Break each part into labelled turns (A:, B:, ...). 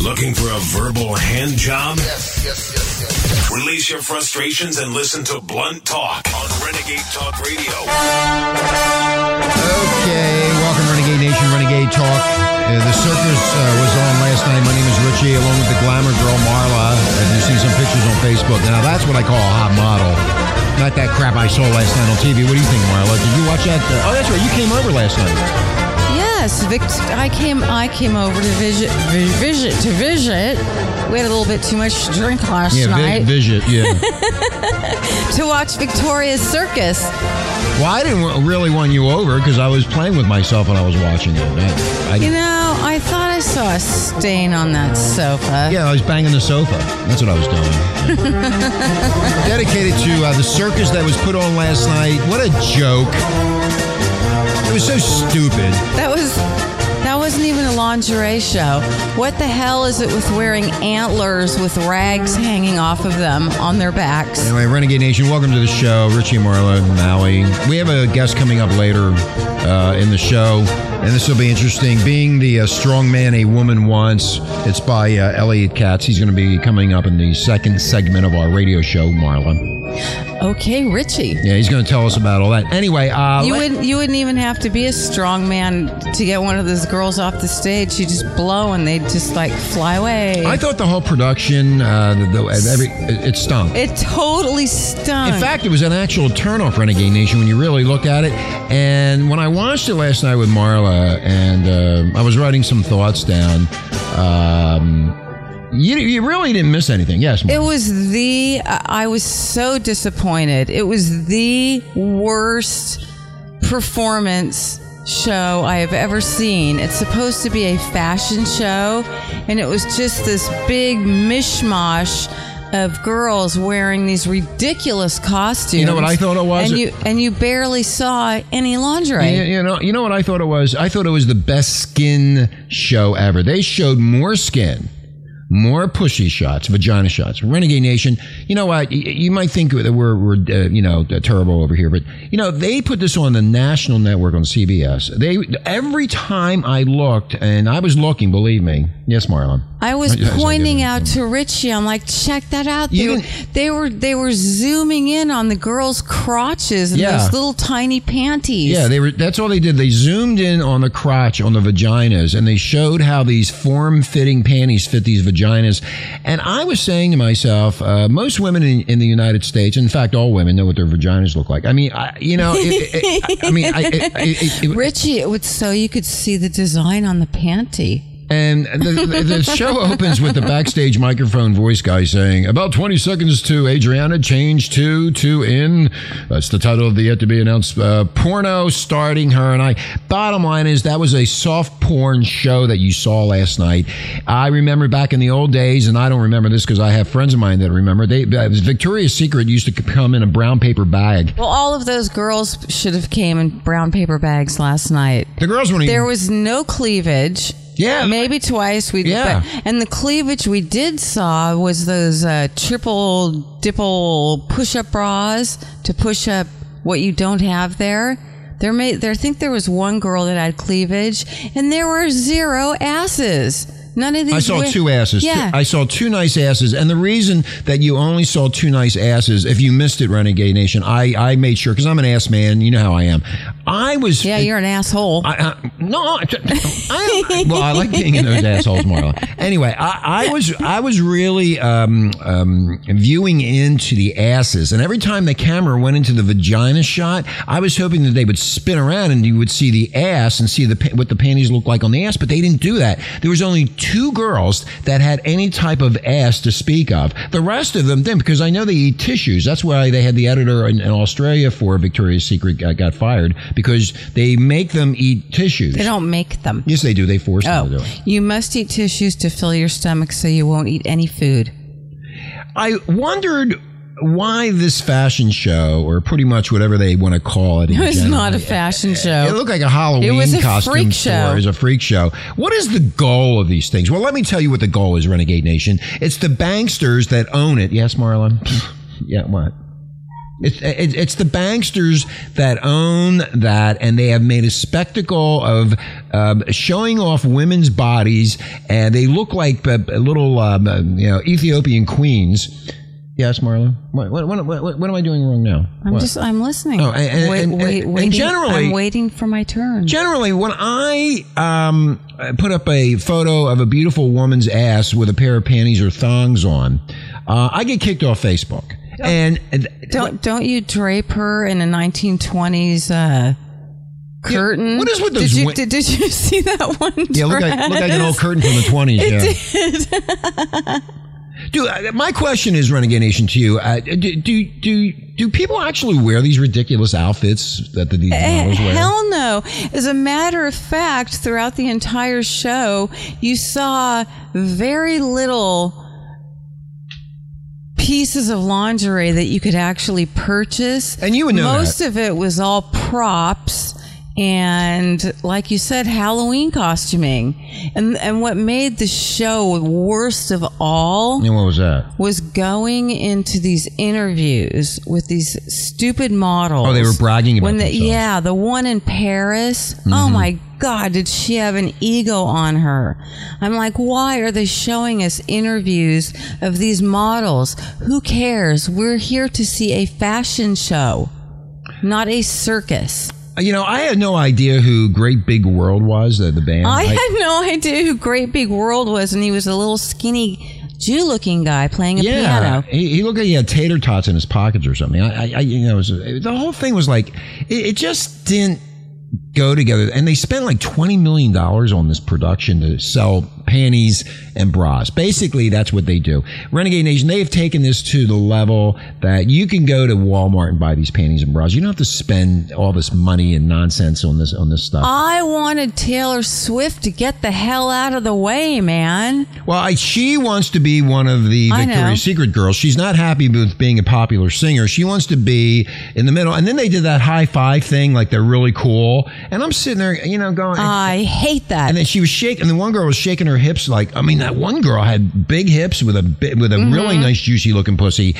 A: Looking for a verbal hand job?
B: Yes, yes, yes, yes.
A: Release your frustrations and listen to Blunt Talk on Renegade Talk Radio.
C: Okay, welcome Renegade Nation, Renegade Talk. Uh, the circus uh, was on last night. My name is Richie, along with the glamour girl Marla. As you see some pictures on Facebook. Now that's what I call a hot model. Not that crap I saw last night on TV. What do you think, Marla? Did you watch that? Uh, oh, that's right. You came over last night.
D: Yes, Vic, I came. I came over to visit, vi- visit, to visit. We had a little bit too much to drink last
C: Yeah,
D: night
C: vi- visit. Yeah.
D: to watch Victoria's Circus.
C: well, I didn't really want you over because I was playing with myself when I was watching it. I, I,
D: You know, I thought I saw a stain on that sofa.
C: Yeah, I was banging the sofa. That's what I was doing. Dedicated to uh, the circus that was put on last night. What a joke! It was so stupid.
D: That was. That wasn't even a lingerie show. What the hell is it with wearing antlers with rags hanging off of them on their backs?
C: Anyway, Renegade Nation, welcome to the show. Richie and Marla, Maui. We have a guest coming up later uh, in the show, and this will be interesting. Being the uh, strong man a woman wants, it's by uh, Elliot Katz. He's going to be coming up in the second segment of our radio show, Marla.
D: Okay, Richie.
C: Yeah, he's going to tell us about all that. Anyway, uh,
D: You
C: let-
D: wouldn't you wouldn't even have to be a strong man to get one of those girls off the stage. You just blow and they just like fly away.
C: I thought the whole production, uh, the, the, every, it, it stunk.
D: it totally stunk.
C: In fact, it was an actual turnoff, Renegade Nation, when you really look at it. And when I watched it last night with Marla, and uh, I was writing some thoughts down, um, you, you really didn't miss anything. Yes, Marla.
D: it was the I was so disappointed. It was the worst performance show I have ever seen. It's supposed to be a fashion show and it was just this big mishmash of girls wearing these ridiculous costumes.
C: You know what I thought it was?
D: And you and you barely saw any lingerie.
C: You, you know, you know what I thought it was. I thought it was the best skin show ever. They showed more skin, more pushy shots, vagina shots. Renegade Nation. You know what? You, might think that we're, we're uh, you know terrible over here, but you know they put this on the national network on CBS. They every time I looked, and I was looking. Believe me. Yes, Marlon.
D: I was
C: Yes, I
D: pointing out to Richie. I'm like, check that out. They,
C: You
D: were, they were they were zooming in on the girls' crotches and
C: Yeah.
D: those little tiny panties.
C: Yeah, they were. That's all they did. They zoomed in on the crotch, on the vaginas, and they showed how these form-fitting panties fit these vaginas. And I was saying to myself, uh, most women in, in the United States, in fact, all women know what their vaginas look like. I mean, I, you know, it, it, I mean, I, it,
D: Richie, it was so you could see the design on the panty.
C: And the, the, show opens with the backstage microphone voice guy saying, About 20 seconds to Adriana, change to, to in. That's the title of the yet to be announced uh, porno starting her and I. Bottom line is, that was a soft porn show that you saw last night. I remember back in the old days, and I don't remember this because I have friends of mine that remember, they, uh, Victoria's Secret used to come in a brown paper bag.
D: Well, all of those girls should have came in brown paper bags last night.
C: The girls weren't even.
D: There was no cleavage.
C: Yeah.
D: maybe twice we.
C: Yeah.
D: but- and the cleavage we did saw was those uh, triple dipple push-up bras to push up what you don't have there. There may there I think there was one girl that had cleavage, and there were zero asses. None of these.
C: I saw two asses.
D: Yeah.
C: I saw two nice asses. And the reason that you only saw two nice asses, if you missed it, Renegade Nation, I, I made sure, because I'm an ass man. You know how I am. I was.
D: yeah, you're an asshole.
C: I, I, no, I, I, well, I like being in those assholes, Marla. Anyway, I, I was I was really um, um, viewing into the asses, and every time the camera went into the vagina shot, I was hoping that they would spin around and you would see the ass and see the what the panties looked like on the ass, but they didn't do that. There was only two girls that had any type of ass to speak of. The rest of them didn't, because I know they eat tissues. That's why they had the editor in, in Australia for Victoria's Secret got, got fired because they make them eat tissues.
D: they don't make them.
C: Yes, they do. They force
D: Oh,
C: them to do it.
D: Oh, you must eat tissues to fill your stomach so you won't eat any food.
C: I wondered why this fashion show, or pretty much whatever they want to call it.
D: It was
C: general,
D: not a fashion show.
C: It looked like a Halloween
D: It was a
C: costume
D: freak
C: store.
D: show.
C: It was a freak show. What is the goal of these things? Well, let me tell you what the goal is, Renegade Nation. It's the banksters that own it. Yes, Marlon? yeah, what? It's, it's it's the banksters that own that, and they have made a spectacle of um, showing off women's bodies, and they look like uh, little um, uh, you know Ethiopian queens. Yes, Marla. What, what, what, what, am I doing wrong now?
D: I'm just I'm listening.
C: Oh, and-
D: wait,
C: and-
D: wait,
C: and
D: waiting.
C: generally-
D: I'm waiting for my turn.
C: Generally, when I um, put up a photo of a beautiful woman's ass with a pair of panties or thongs on, uh, I get kicked off Facebook. And and-
D: Don't don't you drape her in a 1920s uh, curtain?
C: what is with
D: did you did, did you see that one?
C: yeah, look like, look like an old curtain from the twenties. It Yeah. Dude, uh, my question is, Renegade Nation, to you: uh, do, do do do people actually wear these ridiculous outfits that the these models wear?
D: Eh, Hell no. As a matter of fact, throughout the entire show, you saw very little pieces of lingerie that you could actually purchase.
C: And you would know
D: Most
C: that.
D: of it was all props and like you said Halloween costuming. And and what made the show worst of all
C: And what was that?
D: was going into these interviews with these stupid models.
C: Oh, they were bragging about
D: when the,
C: themselves.
D: Yeah, the one in Paris. Oh
C: Mm-hmm.
D: my God, did she have an ego on her? I'm like, why are they showing us interviews of these models? Who cares? We're here to see a fashion show, not a circus.
C: You know, I had no idea who Great Big World was, the, the band.
D: I had no idea who Great Big World was, and he was a little skinny Jew-looking guy playing a
C: yeah,
D: piano.
C: he, he looked like he had tater tots in his pockets or something. I, I, I you know, was, the whole thing was like, it, it just didn't go together. And they spent like twenty million dollars on this production to sell panties and bras. Basically, that's what they do. Renegade Nation, they have taken this to the level that you can go to Walmart and buy these panties and bras. You don't have to spend all this money and nonsense on this on this stuff.
D: I wanted Taylor Swift to get the hell out of the way, man.
C: Well, I, she wants to be one of the Victoria's Secret girls. She's not happy with being a popular singer. She wants to be in the middle. And then they did that high five thing, like they're really cool. And I'm sitting there, you know, going.
D: I hate that.
C: and then she was shaking. And the one girl was shaking her hips like. I mean, that one girl had big hips with a with a
D: Mm-hmm.
C: really nice, juicy looking pussy.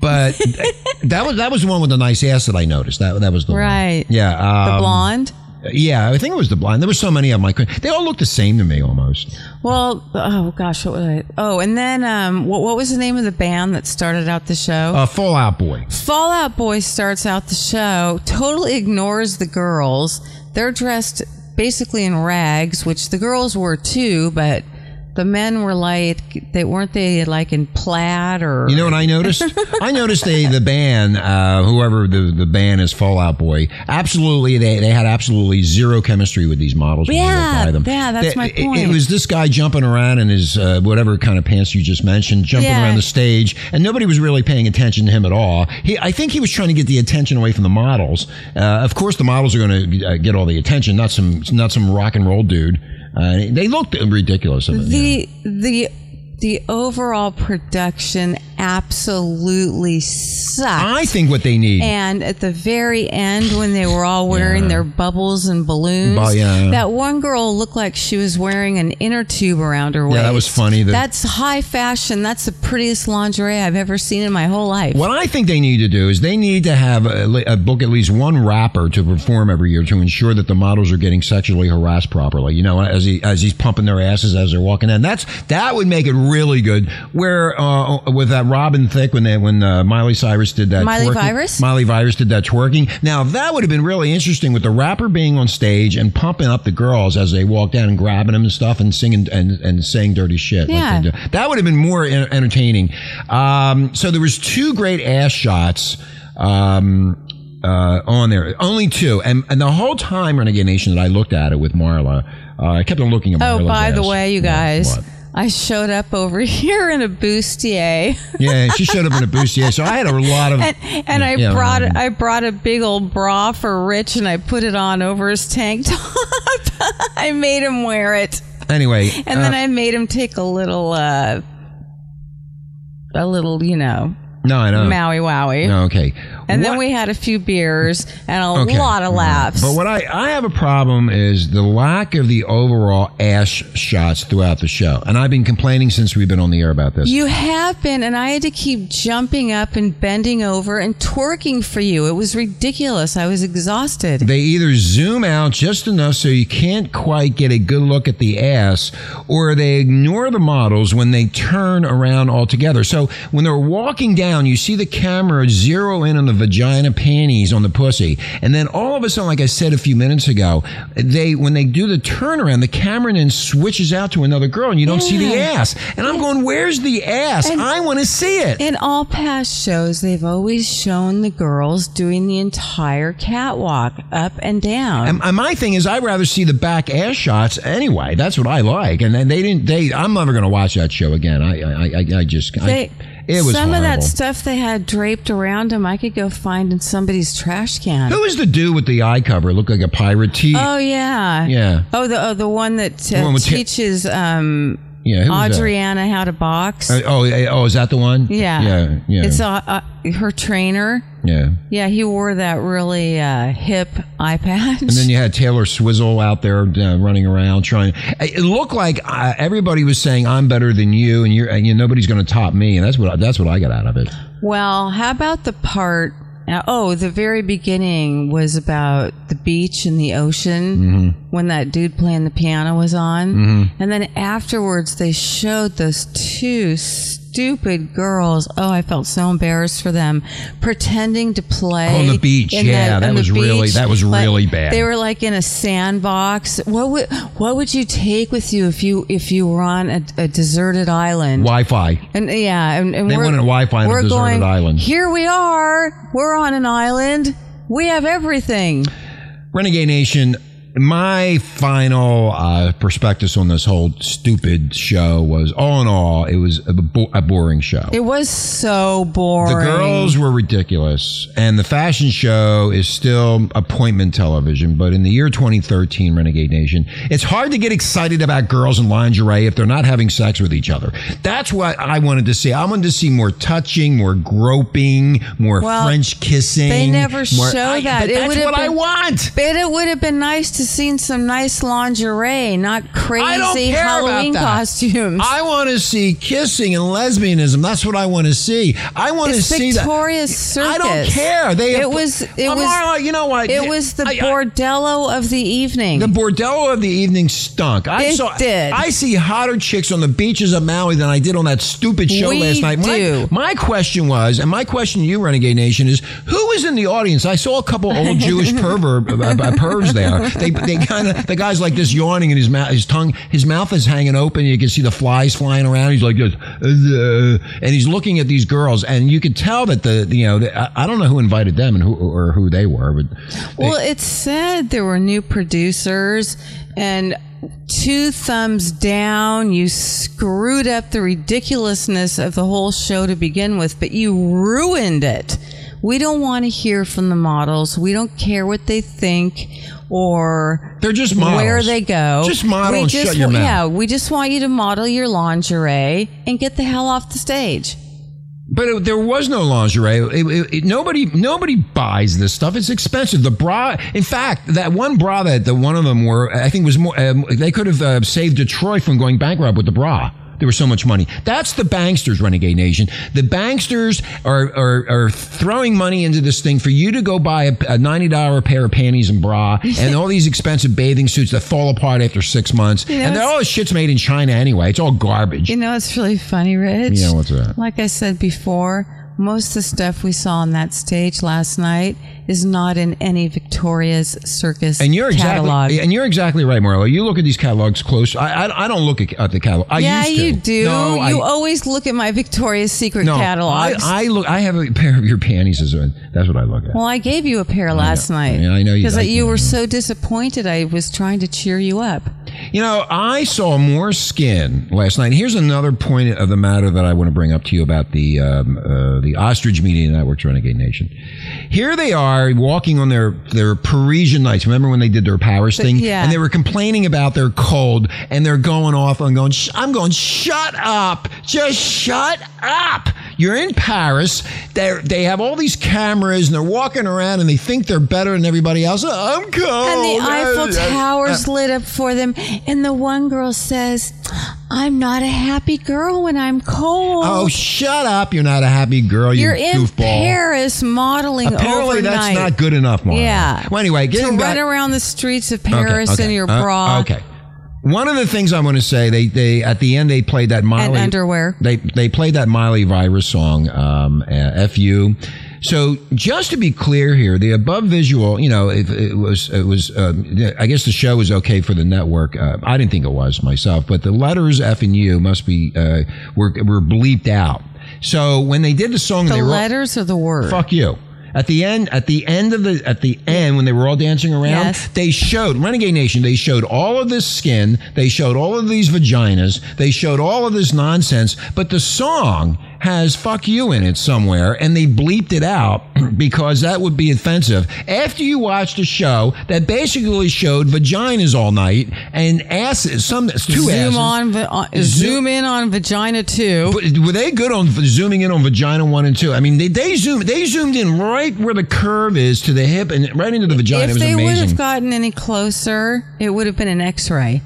C: But that was that was the one with the nice ass that I noticed. That that was the one.
D: Right.
C: Yeah.
D: the
C: um,
D: blonde.
C: Yeah, I think it was the blonde. There were so many of them. I couldn't- They all looked the same to me almost.
D: Well, oh gosh, what was I? Oh, and then um, what, what was the name of the band that started out the show?
C: Uh, Fall Out Boy.
D: Fall Out Boy starts out the show, totally ignores the girls. They're dressed basically in rags, which the girls were too, but the men were like they weren't they like in plaid or
C: You know what I noticed? I noticed they the band, uh, whoever the, the band is, Fall Out Boy. Absolutely, they, they had absolutely zero chemistry with these models.
D: Yeah, yeah, that's
C: They-
D: my
C: it- It, was this guy jumping around in his uh, whatever kind of pants you just mentioned, jumping
D: Yeah.
C: around the stage, and nobody was really paying attention to him at all. He, I think he was trying to get the attention away from the models. Uh, of course, the models are going to uh, get all the attention, not some not some rock and roll dude. Uh, they looked ridiculous. Yeah.
D: the the the overall production absolutely sucked.
C: I think what they need.
D: And at the very end, when they were all wearing
C: Yeah.
D: their bubbles and balloons,
C: yeah.
D: that one girl looked like she was wearing an inner tube around her waist.
C: Yeah, that was funny. The-
D: That's high fashion. That's the prettiest lingerie I've ever seen in my whole life.
C: What I think they need to do is they need to have a, a book at least one rapper to perform every year to ensure that the models are getting sexually harassed properly. You know, as he as he's pumping their asses as they're walking in. That's that would make it really good. Where uh, with that Robin Thicke when they when uh, Miley Cyrus did that
D: Miley
C: twerking-
D: Virus?
C: Miley Virus did that twerking. Now that would have been really interesting with the rapper being on stage and pumping up the girls as they walk down and grabbing them and stuff and singing and, and saying dirty shit.
D: Yeah.
C: do. That would have been more en- entertaining. Um, so there was two great ass shots. Um, uh, on there, only two, and and the whole time, Renegade Nation, that I looked at it with Marla, uh, I kept on looking at.
D: oh,
C: Marla's
D: by the way, you guys,
C: what?
D: I showed up over here in a bustier.
C: Yeah, she showed up in a bustier, so I had a lot of.
D: and, and I
C: Yeah,
D: brought. I brought a big old bra for Rich, and I put it on over his tank top. I made him wear it,
C: Anyway,
D: and then
C: uh,
D: I made him take a little, uh, a little, you know,
C: No, I know.
D: Maui Wowie.
C: No, okay.
D: And then we had a few beers and a
C: Okay.
D: lot of laughs.
C: But what I, I have a problem is the lack of the overall ass shots throughout the show. And I've been complaining since we've been on the air about this.
D: You have been, and I had to keep jumping up and bending over and twerking for you. It was ridiculous. I was exhausted.
C: they either zoom out just enough so you can't quite get a good look at the ass, or they ignore the models when they turn around altogether. So when they're walking down, you see the camera zero in on the vagina panties on the pussy, and then all of a sudden, like I said a few minutes ago, they when they do the turnaround, the camera then switches out to another girl, and you don't see the ass. And I'm going, "Where's the ass?
D: And-
C: I want to see it."
D: In all past shows, they've always shown the girls doing the entire catwalk up and down.
C: And, and my thing is, I'd rather see the back ass shots anyway. That's what I like. And then they didn't. They. I'm never going to watch that show again. I. I. I, I just.
D: They-
C: I, it was
D: some of that stuff they had draped around them. I could go find in somebody's trash can.
C: Who was the dude with the eye cover? Looked like a pirate. T.
D: Oh yeah,
C: Yeah.
D: Oh, the oh, the one that uh,
C: one with ta-
D: teaches um,
C: yeah. Was that?
D: Adriana how to box.
C: Uh, oh. Oh. Is that the one?
D: yeah,
C: Yeah. Yeah.
D: It's uh, uh, her trainer.
C: yeah.
D: Yeah, he wore that really uh, hip eye patch.
C: And then you had Taylor Swizzle out there uh, running around trying. It looked like uh, everybody was saying, "I'm better than you," and you're, and you nobody's going to top me. And that's what that's what I got out of it.
D: Well, how about the part? Now, oh, the very beginning was about the beach and the ocean
C: Mm-hmm.
D: when that dude playing the piano was on. And then afterwards, they showed those two stupid girls. Oh, I felt so embarrassed for them pretending to play
C: On the beach. Yeah, that
D: the
C: was really- that was
D: Like,
C: really bad.
D: They were like in a sandbox. What would what would you take with you if you if you were on a, a deserted island?
C: Wi-Fi.
D: And yeah, and, and
C: They
D: we're,
C: wanted Wi-Fi on a deserted
D: going,
C: island.
D: Here we are. We're on an island. We have everything.
C: Renegade Nation, my final uh, prospectus on this whole stupid show was all in all, it was a, bo- a boring show.
D: It was so boring.
C: the girls were ridiculous, and the fashion show is still appointment television. But in the year 2013, Renegade Nation, it's hard to get excited about girls in lingerie if they're not having sex with each other. That's what I wanted to see. I wanted to see more touching, more groping, more
D: Well,
C: French kissing.
D: they never
C: more-
D: show
C: I-
D: that.
C: But
D: It
C: that's what I
D: been-
C: want.
D: But it would have been nice to seen some nice lingerie, not crazy Halloween costumes.
C: I want to see kissing and lesbianism. That's what I want to see. I want to see that.
D: Victoria's Circus.
C: I don't care. They
D: It was. It
C: Well,
D: was.
C: You know what?
D: It was the
C: I- I-
D: bordello of the evening.
C: The bordello of the evening stunk. I
D: It
C: saw.
D: did.
C: I see hotter chicks on the beaches of Maui than I did on that stupid show
D: We
C: last night. My,
D: do.
C: my question was, and my question to you, Renegade Nation, is who was in the audience? I saw a couple old Jewish pervert uh, uh, pervs there. They, they kind of the guy's like this yawning and his mouth, his tongue, his mouth is hanging open. You can see the flies flying around. He's like this, uh, and he's looking at these girls, and you could tell that the you know the, I, I don't know who invited them and who or who they were, but they-
D: Well, it said there were new producers and two thumbs down. You screwed up the ridiculousness of the whole show to begin with, but you ruined it. We don't want to hear from the models. We don't care what they think or
C: They're just models.
D: where they go.
C: Just model
D: we
C: and
D: just
C: shut your mouth.
D: Yeah, we just want you to model your lingerie and get the hell off the stage.
C: But it, there was no lingerie. It- it- nobody, nobody buys this stuff. It's expensive. The bra, in fact, that one bra that the one of them were, I think was more. Um, they could have uh, saved Detroit from going bankrupt with the bra. There was so much money. That's the banksters, Renegade Nation. The banksters are, are, are throwing money into this thing for you to go buy a, a $90 pair of panties and bra and all these expensive bathing suits that fall apart after six months.
D: know,
C: and all this shit's made in China anyway. It's all garbage.
D: You know, it's really funny, Rich.
C: Yeah, what's that?
D: Like I said before, most of the stuff we saw on that stage last night is not in any Victoria's Circus
C: And you're
D: catalog.
C: exactly and you're exactly right, Marlo. You look at these catalogs close. I I, I don't look at, at the catalog. I
D: yeah,
C: used to.
D: you do.
C: No,
D: you
C: I,
D: always look at my Victoria's Secret
C: no,
D: catalogs.
C: I, I look. I have a pair of your panties. As a, that's what I look at.
D: well, I gave you a pair last night.
C: Yeah, I know you
D: Because
C: like
D: you
C: them.
D: were so disappointed. I was trying to cheer you up.
C: You know, I saw more skin last night. Here's another point of the matter that I want to bring up to you about the um, uh, the Ostrich Media Network's Renegade Nation. Here they are walking on their their Parisian nights. Remember when they did their Paris thing?
D: yeah.
C: And they were complaining about their cold, and they're going off and going. Sh- I'm going. Shut up! Just shut up! You're in Paris. They they have all these cameras and they're walking around and they think they're better than everybody else. Oh, I'm cold.
D: And the Eiffel Tower's lit up for them. And the one girl says, I'm not a happy girl when I'm cold.
C: Oh, shut up! You're not a happy girl. You
D: You're in
C: goofball.
D: Paris modeling
C: Apparently,
D: overnight.
C: that's not good enough, Marla.
D: Yeah.
C: Well, anyway,
D: to
C: getting back.
D: run around the streets of Paris
C: okay.
D: in your
C: Uh,
D: bra
C: okay. One of the things I want to say, they they at the end they played that Miley
D: and underwear.
C: They they played that Miley Virus song, um, uh, "Fu." So just to be clear here, the above visual, you know, it, it was it was. Um, I guess the show was okay for the network. Uh, I didn't think it was myself, but the letters F and U must be uh, were were bleeped out. So when they did the song,
D: The
C: they were
D: letters or the word?
C: Fuck you. At the end, at the end of the, at the end, when they were all dancing around,
D: Yes.
C: they showed Renegade Nation. They showed all of this skin. They showed all of these vaginas. They showed all of this nonsense. But the song has "fuck you" in it somewhere, and they bleeped it out because that would be offensive. After you watched a show that basically showed vaginas all night and asses, some two
D: Zoom
C: asses.
D: on, va- uh,
C: Zoom-
D: zoom in on vagina two.
C: But were they good on zooming in on vagina one and two? I mean, they, they zoomed they zoomed in right where the curve is to the hip and right into the vagina.
D: if they would have gotten any closer, it would have been an X-ray.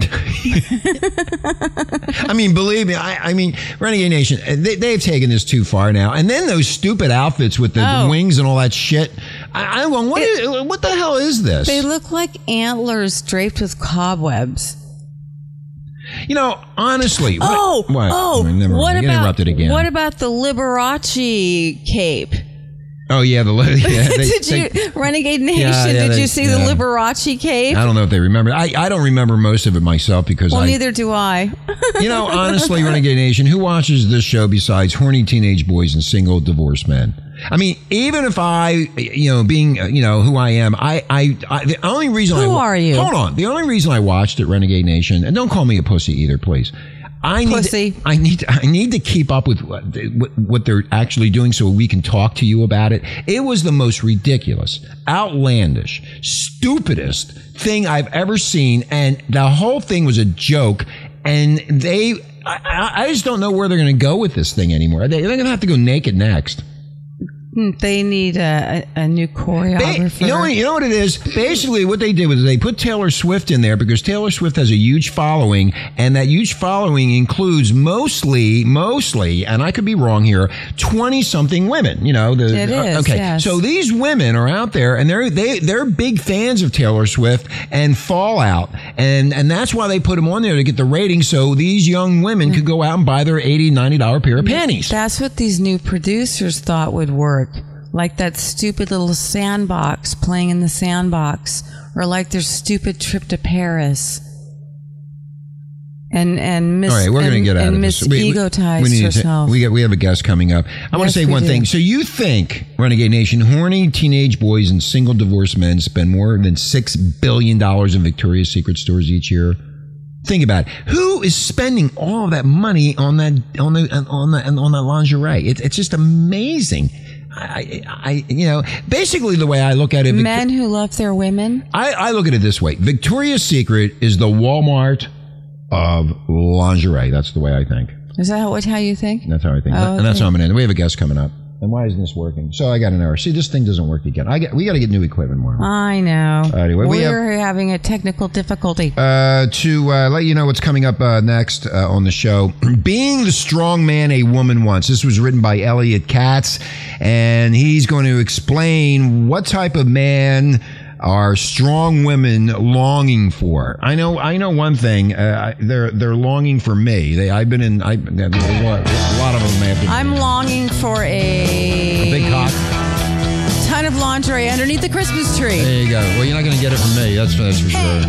C: I mean, believe me, I, I mean, Renegade Nation, uh, they, they've taken this too far now. And then those stupid outfits with the
D: Oh.
C: wings and all that shit. I, I'm going, what,
D: It-
C: is- what the hell is this?
D: They look like antlers draped with cobwebs.
C: you know, honestly. what-
D: Oh,
C: what?
D: oh!
C: I mean, never
D: what about
C: interrupted again?
D: what about the Liberace cape?
C: Oh yeah, the yeah, they-
D: did
C: they-
D: you Renegade Nation?
C: Yeah, yeah,
D: did
C: they-
D: you see the Liberace cape?
C: I don't know if they remember. I, I don't remember most of it myself because
D: well,
C: I
D: neither do I.
C: You know, honestly, Renegade Nation, who watches this show besides horny teenage boys and single divorced men? I mean, even if I, you know, being, uh, you know, who I am, I, I, I the only reason I,
D: Who are you?
C: Hold on. The only reason I watched it, Renegade Nation, and don't call me a pussy either, please. I need,
D: Pussy.
C: To, I need, to, I need to keep up with what, what, they're actually doing so we can talk to you about it. It was the most ridiculous, outlandish, stupidest thing I've ever seen, and the whole thing was a joke. And they, I, I- I just don't know where they're going to go with this thing anymore. They, they're going to have to go naked next.
D: Mm, they need a, a, new
C: Ba-
D: choreographer.
C: you know, what, you know what it is? Basically, what they did was they put Taylor Swift in there because Taylor Swift has a huge following, and that huge following includes mostly, mostly, and I could be wrong here, twenty something women. You know, the
D: It uh, is,
C: okay.
D: yes.
C: So these women are out there, and they're they they're big fans of Taylor Swift and Fallout, and and that's why they put them on there to get the ratings, so these young women could go out and buy their 80 90 dollar pair of panties.
D: That's what these new producers thought would work. Like that stupid little sandbox playing in the sandbox, or like their stupid trip to Paris. And and Miss
C: All right, we're to get out
D: and
C: of
D: Miss
C: this. We- we- we need to-
D: herself.
C: we, get, we have a guest coming up. I want to say one
D: do.
C: thing. So you think, Renegade Nation, horny teenage boys and single divorced men spend more than $6 billion in Victoria's Secret stores each year? Think about it. Who is spending all that money on that on the on the on that lingerie? It, it's just amazing. I, I, you know, basically the way I look at it, Victor-
D: Men who love their women.
C: I, I look at it this way: Victoria's Secret is the Walmart of lingerie. That's the way I think.
D: Is that what, how you think?
C: That's how I think.
D: Oh,
C: And that's
D: okay.
C: how I'm going to end. We have a guest coming up. And why isn't this working? So I got an error. See, this thing doesn't work again. I get, we got to get new equipment more.
D: I know.
C: Anyway, we
D: We're having a technical difficulty.
C: Uh, to uh, let you know what's coming up uh, next uh, on the show, being the strong man a woman wants. This was written by Elliot Katz, and he's going to explain what type of man are strong women longing for. I know, I know one thing. Uh, they're they're longing for me. They, I've been in. I, a lot a lot of them have been.
D: I'm longing for a,
C: big cock.
D: ton of lingerie underneath the Christmas tree.
C: There you go. Well, you're not going to get it from me. That's that's for sure.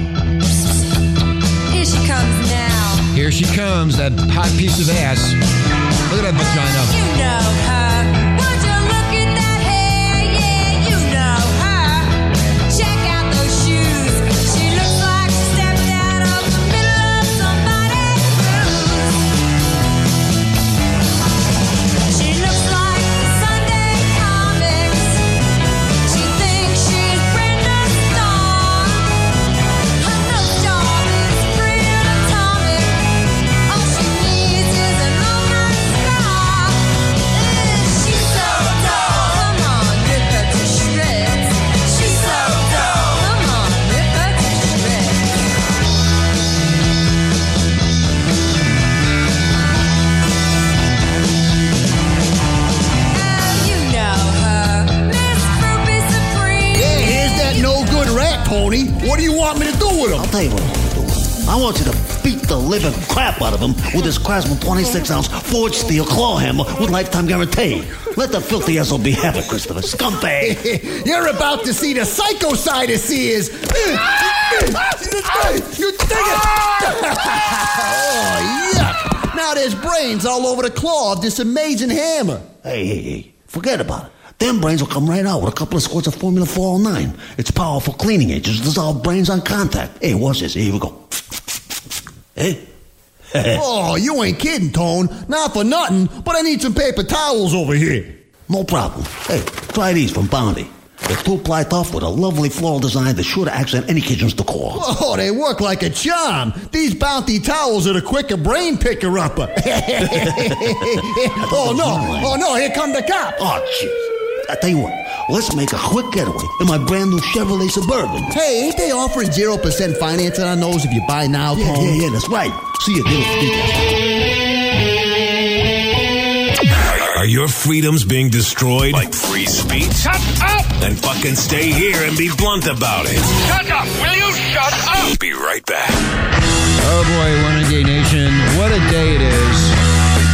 E: Here she comes now.
C: Here she comes, that hot piece of ass. Look at that vagina.
E: You know her.
F: With
B: this Craftsman 26 ounce forged steel claw hammer with lifetime guarantee. Let the filthy SOB have it, Christopher. Scumbag.
F: You're about to see the psycho side of Sears. You dig it? oh, yuck. Now there's brains all over the claw of this amazing hammer.
B: Hey, hey, hey. Forget about it. Them brains will come right out with a couple of squirts of Formula 409. It's powerful cleaning agents to dissolve brains on contact. Hey, watch this. Here we go. Hey?
F: Oh, you ain't kidding, Tone. Not for nothing, but I need some paper towels over here.
B: No problem. Hey, try these from Bounty. They're two-ply tough with a lovely floral design that's sure to accent any kitchen's decor.
F: Oh, they work like a charm. These bounty towels are the quicker brain picker upper. oh no! Oh no! Here come the cops.
B: Oh, jeez. I tell you what, let's make a quick getaway in my brand new Chevrolet Suburban.
F: Hey, ain't they offering zero percent financing on those if you buy now,
B: Yeah, yeah, yeah, that's right. See you, deal for details.
A: Are your freedoms being destroyed? Like free speech?
G: Shut up!
A: Then fucking stay here and be blunt about it.
G: Shut up! Will you shut up?
A: Be right back.
C: Oh boy, Renegade Nation, what a day it is.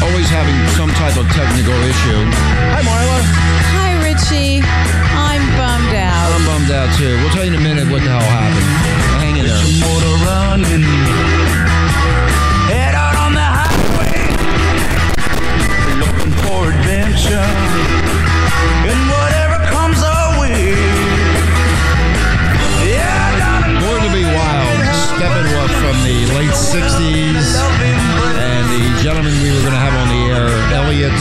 C: Always having some type of technical issue. Hi, Marla.
D: Out.
C: Out too. We'll tell you in a minute what the hell happened. Hang in there.
H: motor running. Head out on the highway, looking for adventure. And whatever comes our way. Yeah, darling,
C: Born to be Wild, Steppenwolf from the late 60s, and the gentleman we were going to have on the air, Elliot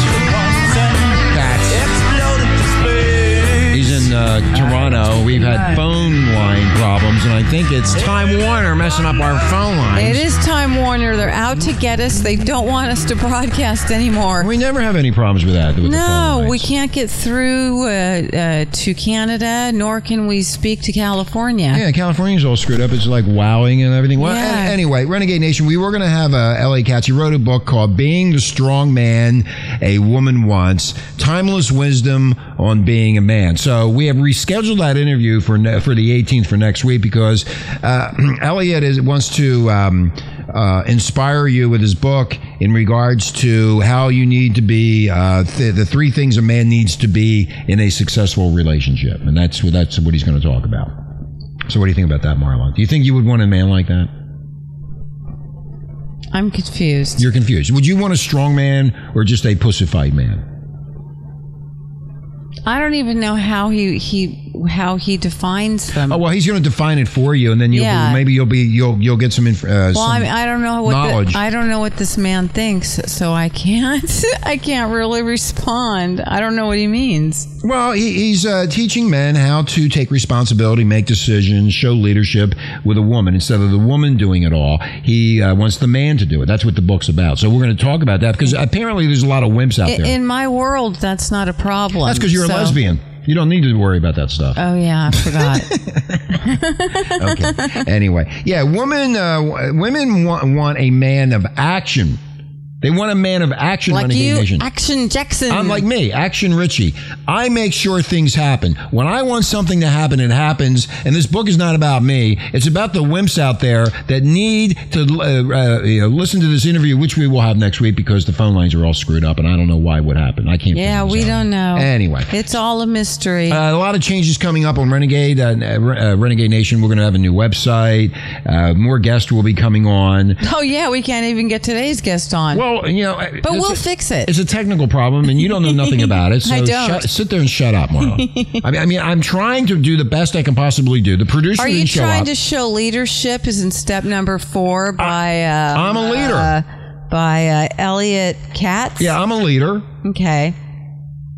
C: Katz.
H: exploded to space.
C: He's in uh, Toronto. We've had phone line problems, and I think it's Time Warner messing up our phone lines.
D: It is Time Warner. They're out to get us. They don't want us to broadcast anymore.
C: We never have any problems with that. With
D: No, we can't get through uh, uh, to Canada, nor can we speak to California.
C: Yeah, California's all screwed up. It's like wowing and everything. Well,
D: Yeah.
C: anyway, Renegade Nation, we were going to have uh, Elliot Katz. He wrote a book called Being the Strong Man a Woman Wants Timeless Wisdom on Being a Man. So we have rescheduled that interview for ne- for the 18th for next week because uh, Elliot is, wants to. Um, uh, inspire you with his book in regards to how you need to be uh, th- the three things a man needs to be in a successful relationship, and that's what that's what he's going to talk about. So, what do you think about that, Marlon? Do you think you would want a man like that?
D: I'm confused.
C: You're confused. Would you want a strong man or just a pussified man?
D: I don't even know how he he how he defines them.
C: Oh well, he's going to define it for you, and then you'll
D: Yeah.
C: maybe you'll be you'll you'll get some. Inf- uh,
D: well, I, mean, I don't know what
C: knowledge.
D: the, I don't know what this man thinks, so I can't I can't really respond. I don't know what he means.
C: Well, he, he's uh, teaching men how to take responsibility, make decisions, show leadership with a woman instead of the woman doing it all. He uh, wants the man to do it. That's what the book's about. So we're going to talk about that because apparently there's a lot of wimps out
D: I-
C: there.
D: In my world, that's not a problem.
C: That's because you're
D: so-
C: a lesbian. You don't need to worry about that stuff.
D: Oh yeah, I forgot.
C: okay. Anyway, yeah, women uh, women want, want a man of action. They want a man of action.
D: like
C: Renegade
D: you,
C: Nation.
D: Action Jackson.
C: I'm like me, Action Richie. I make sure things happen. When I want something to happen, it happens. And this book is not about me. It's about the wimps out there that need to uh, uh, you know, listen to this interview, which we will have next week because the phone lines are all screwed up, and I don't know why would happen. I can't.
D: yeah, we
C: out.
D: don't know.
C: Anyway.
D: it's all a mystery.
C: Uh, a lot of changes coming up on Renegade, uh, uh, Renegade Nation. We're going to have a new website. Uh, more guests will be coming on.
D: oh yeah, we can't even get today's guest on.
C: Well, you know,
D: but we'll
C: a-
D: fix it.
C: It's a technical problem, and you don't know nothing about it. So
D: I don't.
C: Shut, sit there and shut up, Marla. I mean, I mean, I'm trying to do the best I can possibly do. The producer
D: Are you trying
C: up.
D: to show leadership? Is in step number four by uh,
C: I'm a leader.
D: uh, by uh, Elliot Katz.
C: yeah, I'm a leader.
D: Okay.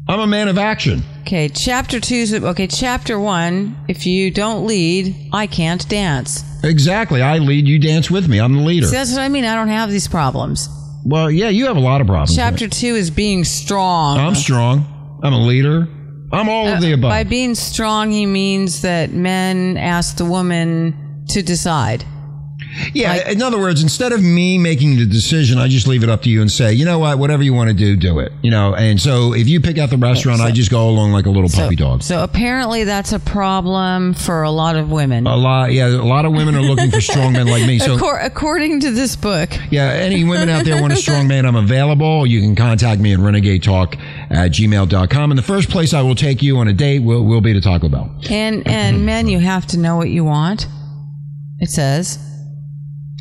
C: I'm a man of action.
D: Okay. Chapter two. is- Okay. Chapter one. If you don't lead, I can't dance.
C: Exactly. I lead. You dance with me. I'm the leader.
D: See, that's what I mean. I don't have these problems.
C: Well, yeah, you have a lot of problems.
D: Chapter two is being strong.
C: I'm strong. I'm a leader. I'm all of the uh, above.
D: By being strong, he means that men ask the woman to decide.
C: Yeah, in other words, instead of me making the decision, I just leave it up to you and say, you know what, whatever you want to do, do it. You know, and so if you pick out the restaurant, I just go along like a little puppy dog.
D: So apparently that's a problem for a lot of women.
C: A lot, yeah, a lot of women are looking for strong men like me. So,
D: Accor- according to this book.
C: yeah, any women out there want a strong man, I'm available. You can contact me at renegade talk at gmail.com. And the first place I will take you on a date will, will be to Taco Bell.
D: And and men, you have to know what you want. It says.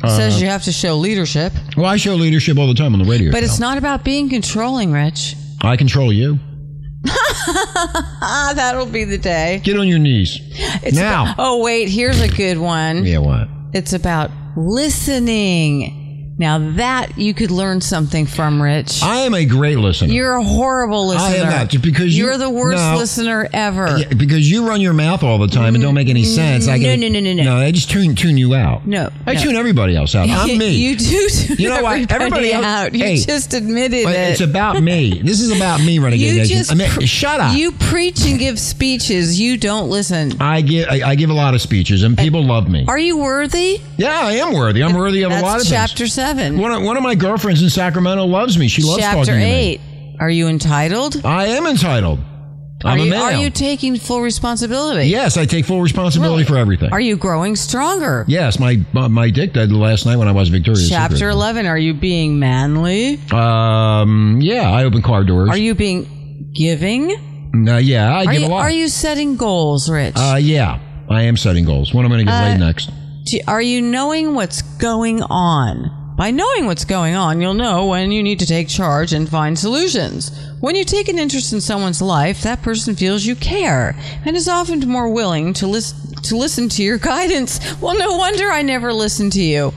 C: Uh,
D: says you have to show leadership.
C: Well, I show leadership all the time on the radio.
D: But it's not about being controlling, Rich.
C: I control you.
D: That'll be the day.
C: Get on your knees.
D: It's
C: now.
D: about- oh, wait, here's a good one.
C: yeah, what?
D: It's about listening. Now that you could learn something from, Rich.
C: I am a great listener.
D: You're a horrible listener.
C: I am not, just because you-
D: You're the worst
C: no.
D: listener ever.
C: Yeah, because you run your mouth all the time and don't make any mm, sense. I
D: No,
C: can,
D: no, no, no, no.
C: No, I just tune tune you out.
D: No,
C: I
D: no.
C: tune everybody else out. I'm me.
D: You do. tune
C: You know what?
D: Everybody,
C: Everybody else-
D: out. You
C: Hey,
D: just admitted
C: But
D: it.
C: it's about me. This is about me, Renegade
D: you just
C: I mean,
D: pr-
C: shut up.
D: You preach and give speeches. You don't listen.
C: I give I, I give a lot of speeches and people love me.
D: Are you worthy?
C: Yeah, I am worthy. I'm worthy of
D: That's
C: a lot of
D: chapter
C: things.
D: seven.
C: One of, one of my girlfriends in Sacramento loves me. She loves
D: chapter
C: talking to me.
D: eight. Are you entitled?
C: I am entitled. I'm
D: are,
C: a male.
D: are you taking full responsibility?
C: yes, I take full responsibility for everything.
D: Are you growing stronger?
C: yes, my my dick died last night when I was victorious.
D: Chapter
C: Secret.
D: 11. Are you being manly?
C: Um, yeah, I open car doors.
D: Are you being giving?
C: No, yeah, I
D: Are
C: give
D: you,
C: a lot.
D: are you setting goals, Rich?
C: Uh, yeah, I am setting goals. When am I going to get
D: Uh,
C: laid next?
D: Are you knowing what's going on? By knowing what's going on, you'll know when you need to take charge and find solutions. When you take an interest in someone's life, that person feels you care and is often more willing to listen to listen to your guidance. Well, no wonder I never listened to you.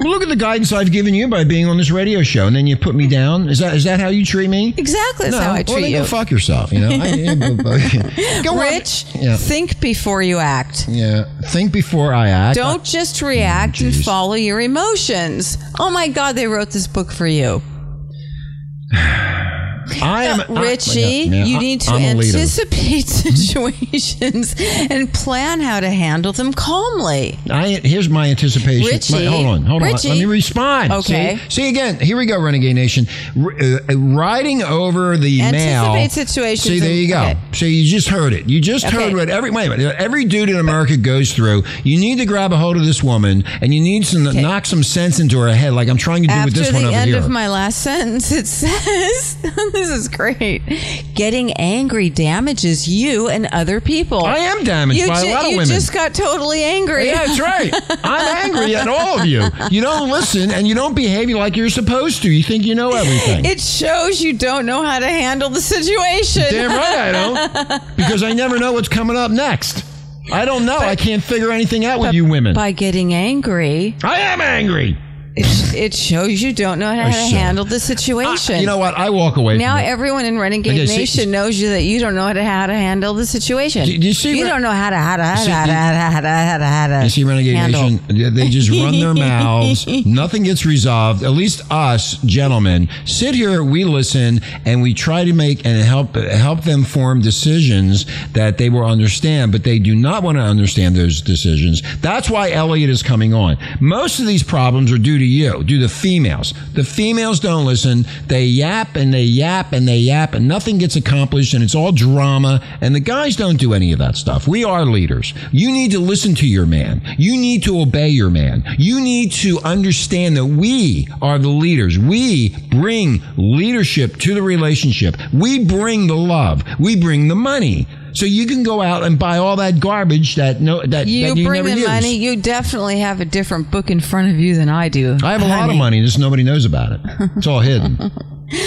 C: Well, look at the guidance I've given you by being on this radio show, and then you put me down. Is that is that how you treat me?
D: Exactly, that's
C: no,
D: how I
C: well,
D: treat
C: then
D: you.
C: Go fuck yourself. You know. I, go.
D: Rich,
C: Yeah.
D: think before you act.
C: Yeah. Think before I act.
D: Don't just react and follow your emotions. Oh my God, they wrote this book for you.
C: I am I-
D: Richie,
C: yeah, yeah,
D: you
C: I-
D: need to
C: I'm a leader.
D: anticipate situations and plan how to handle them calmly.
C: I, here's my anticipation.
D: Richie,
C: My- hold on, hold
D: Richie.
C: on. Let me respond.
D: Okay.
C: See, See again. Here we go, Renegade Nation. R- uh, riding over the mail.
D: Anticipate situations
C: See, there you go.
D: okay.
C: So you just heard it. You just
D: Okay.
C: heard what every wait minute. Every dude in America goes through. You need to grab a hold of this woman, and you need to knock some sense into her head, like I'm trying to do with this one over here.
D: After the end of my last sentence, it says, This is great. Getting angry damages you and other people.
C: I am damaged
D: you
C: by
D: ju-
C: a lot of
D: you
C: women.
D: just got totally angry.
C: Yeah, that's right. I'm angry at all of you. You don't listen and you don't behave like you're supposed to. You think you know everything.
D: It shows you don't know how to handle the situation.
C: Damn right I don't. Because I never know what's coming up next. I don't know. I can't figure anything out with you women.
D: By getting angry,
C: I am angry.
D: It, it shows you don't know how to handle the situation.
C: You know what? I walk away
D: now
C: from it.
D: everyone in Renegade
C: Okay, see-
D: Nation knows you that you don't know how to, how to handle the situation.
C: Do- do you see
D: you
C: Re-
D: don't know how to how to how to
C: see-
D: how to how to how to how to, how to
C: You see, Renegade
D: handle.
C: Nation, they just run their mouths. Nothing gets resolved. At least us, gentlemen, sit here, we listen, and we try to make and help help them form decisions that they will understand, but they do not want to understand those decisions. That's why Elliot is coming on. Most of these problems are due to you, do the females. The females don't listen. They yap and they yap and they yap, and nothing gets accomplished, and it's all drama. And the guys don't do any of that stuff. We are leaders. You need to listen to your man. You need to obey your man. You need to understand that we are the leaders. We bring leadership to the relationship. We bring the love. We bring the money. So you can go out and buy all that garbage that no that
D: You
C: that you
D: bring
C: never
D: the
C: use.
D: money. You definitely have a different book in front of you than I do.
C: I have a lot of money, just nobody knows about it. It's all hidden.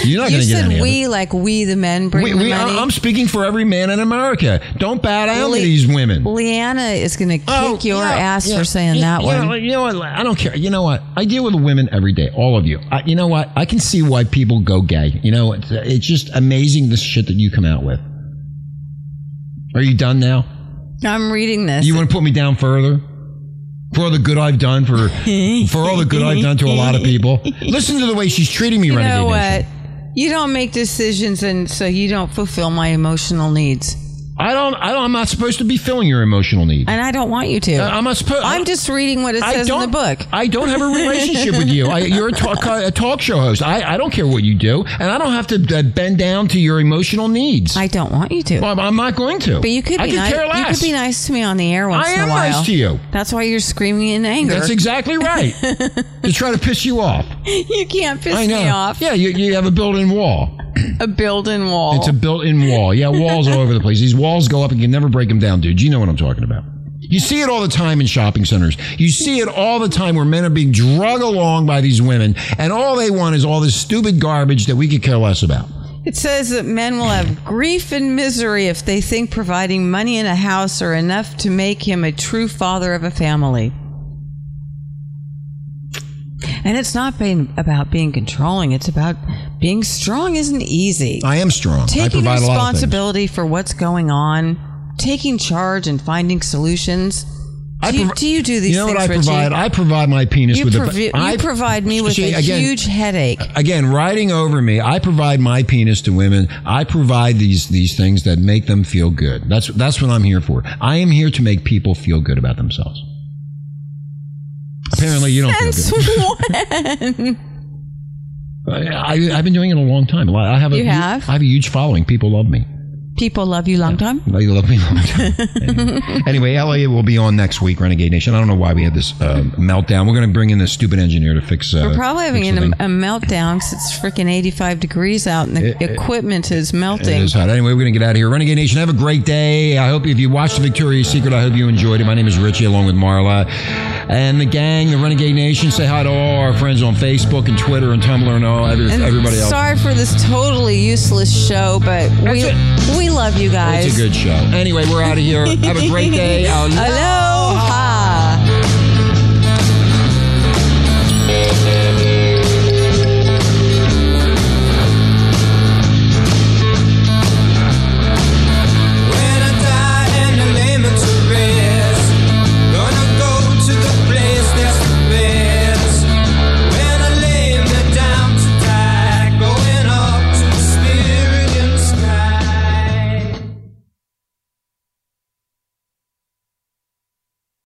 C: You're not
D: You
C: going to get
D: said
C: any of
D: we like we the men bring
C: We,
D: the
C: we,
D: money.
C: I'm speaking for every man in America. Don't bow down
D: Le-
C: to these women.
D: Leanna is going to oh, kick
C: Oh,
D: your
C: yeah,
D: ass
C: yeah,
D: for saying
C: yeah,
D: that one.
C: you know what? I don't care. You know what? I deal with women every day, all of you. I, you know what? I can see why people go gay. You know, it's, it's just amazing the shit that you come out with. Are you done now?
D: I'm reading this.
C: You want to put me down further? For all the good I've done for for all the good I've done to a lot of people. Listen to the way she's treating me, right now.
D: you
C: Renegade
D: know
C: Nation.
D: what? You don't make decisions, and so you don't fulfill my emotional needs.
C: I don't. I don't. I'm not supposed to be filling your emotional needs.
D: And I don't want you to.
C: Uh, I'm not supposed.
D: I'm just reading what it says in the book.
C: I don't have a relationship with you. I, you're a talk, a talk show host. I, I don't care what you do, and I don't have to uh, bend down to your emotional needs.
D: I don't want you to.
C: well, I'm not going to.
D: but you could
C: I
D: be
C: could
D: nice.
C: care
D: You could be nice to me on the air once
C: I
D: in a while.
C: I am nice to you.
D: That's why you're screaming in anger.
C: That's exactly right. to try to piss you off.
D: you can't piss
C: I know.
D: me off.
C: Yeah, you, you have a built-in wall.
D: A built-in wall.
C: It's a built-in wall. Yeah, walls all over the place. These walls go up and you can never break them down, dude. You know what I'm talking about. You see it all the time in shopping centers. You see it all the time where men are being drug along by these women, and all they want is all this stupid garbage that we could care less about.
D: It says that men will have grief and misery if they think providing money in a house are enough to make him a true father of a family. And it's not being about being controlling, it's about being strong isn't easy.
C: I am strong. I
D: Taking
C: a lot of
D: responsibility for what's going on, taking charge and finding solutions. Do you, do you do these
C: You know
D: things,
C: what I
D: Richie?
C: provide? I provide my penis
D: you,
C: with
D: provi-
C: a. I
D: you provide me with
C: See,
D: a
C: again,
D: huge headache.
C: again riding over me i provide my penis to women i provide these these things that make them feel good that's that's what i'm here for i am here to make people feel good about themselves apparently you don't
D: Since when?
C: I, i've been doing it a long time i have a
D: You have?
C: i have a huge following people love me
D: People love you long time?
C: they love me long time anyway, elliot will be on next week renegade nation i don't know why we had this uh, meltdown we're going to bring in this stupid engineer to fix uh,
D: We're probably having an, a meltdown because it's freaking 85 degrees out and the
C: It- it-
D: equipment is melting.
C: is hot. Anyway, we're going to get out of here. Renegade Nation, have a great day. I hope if you watched The Victoria's Secret, I hope you enjoyed it. My name is Richie, along with Marla. And the gang, the Renegade Nation, say hi to all our friends on Facebook and Twitter and Tumblr and all every,
D: And
C: everybody else.
D: Sorry for this totally useless show, but we we love you guys.
C: It's a good show. Anyway, we're out of here. Have a great day.
D: Hello.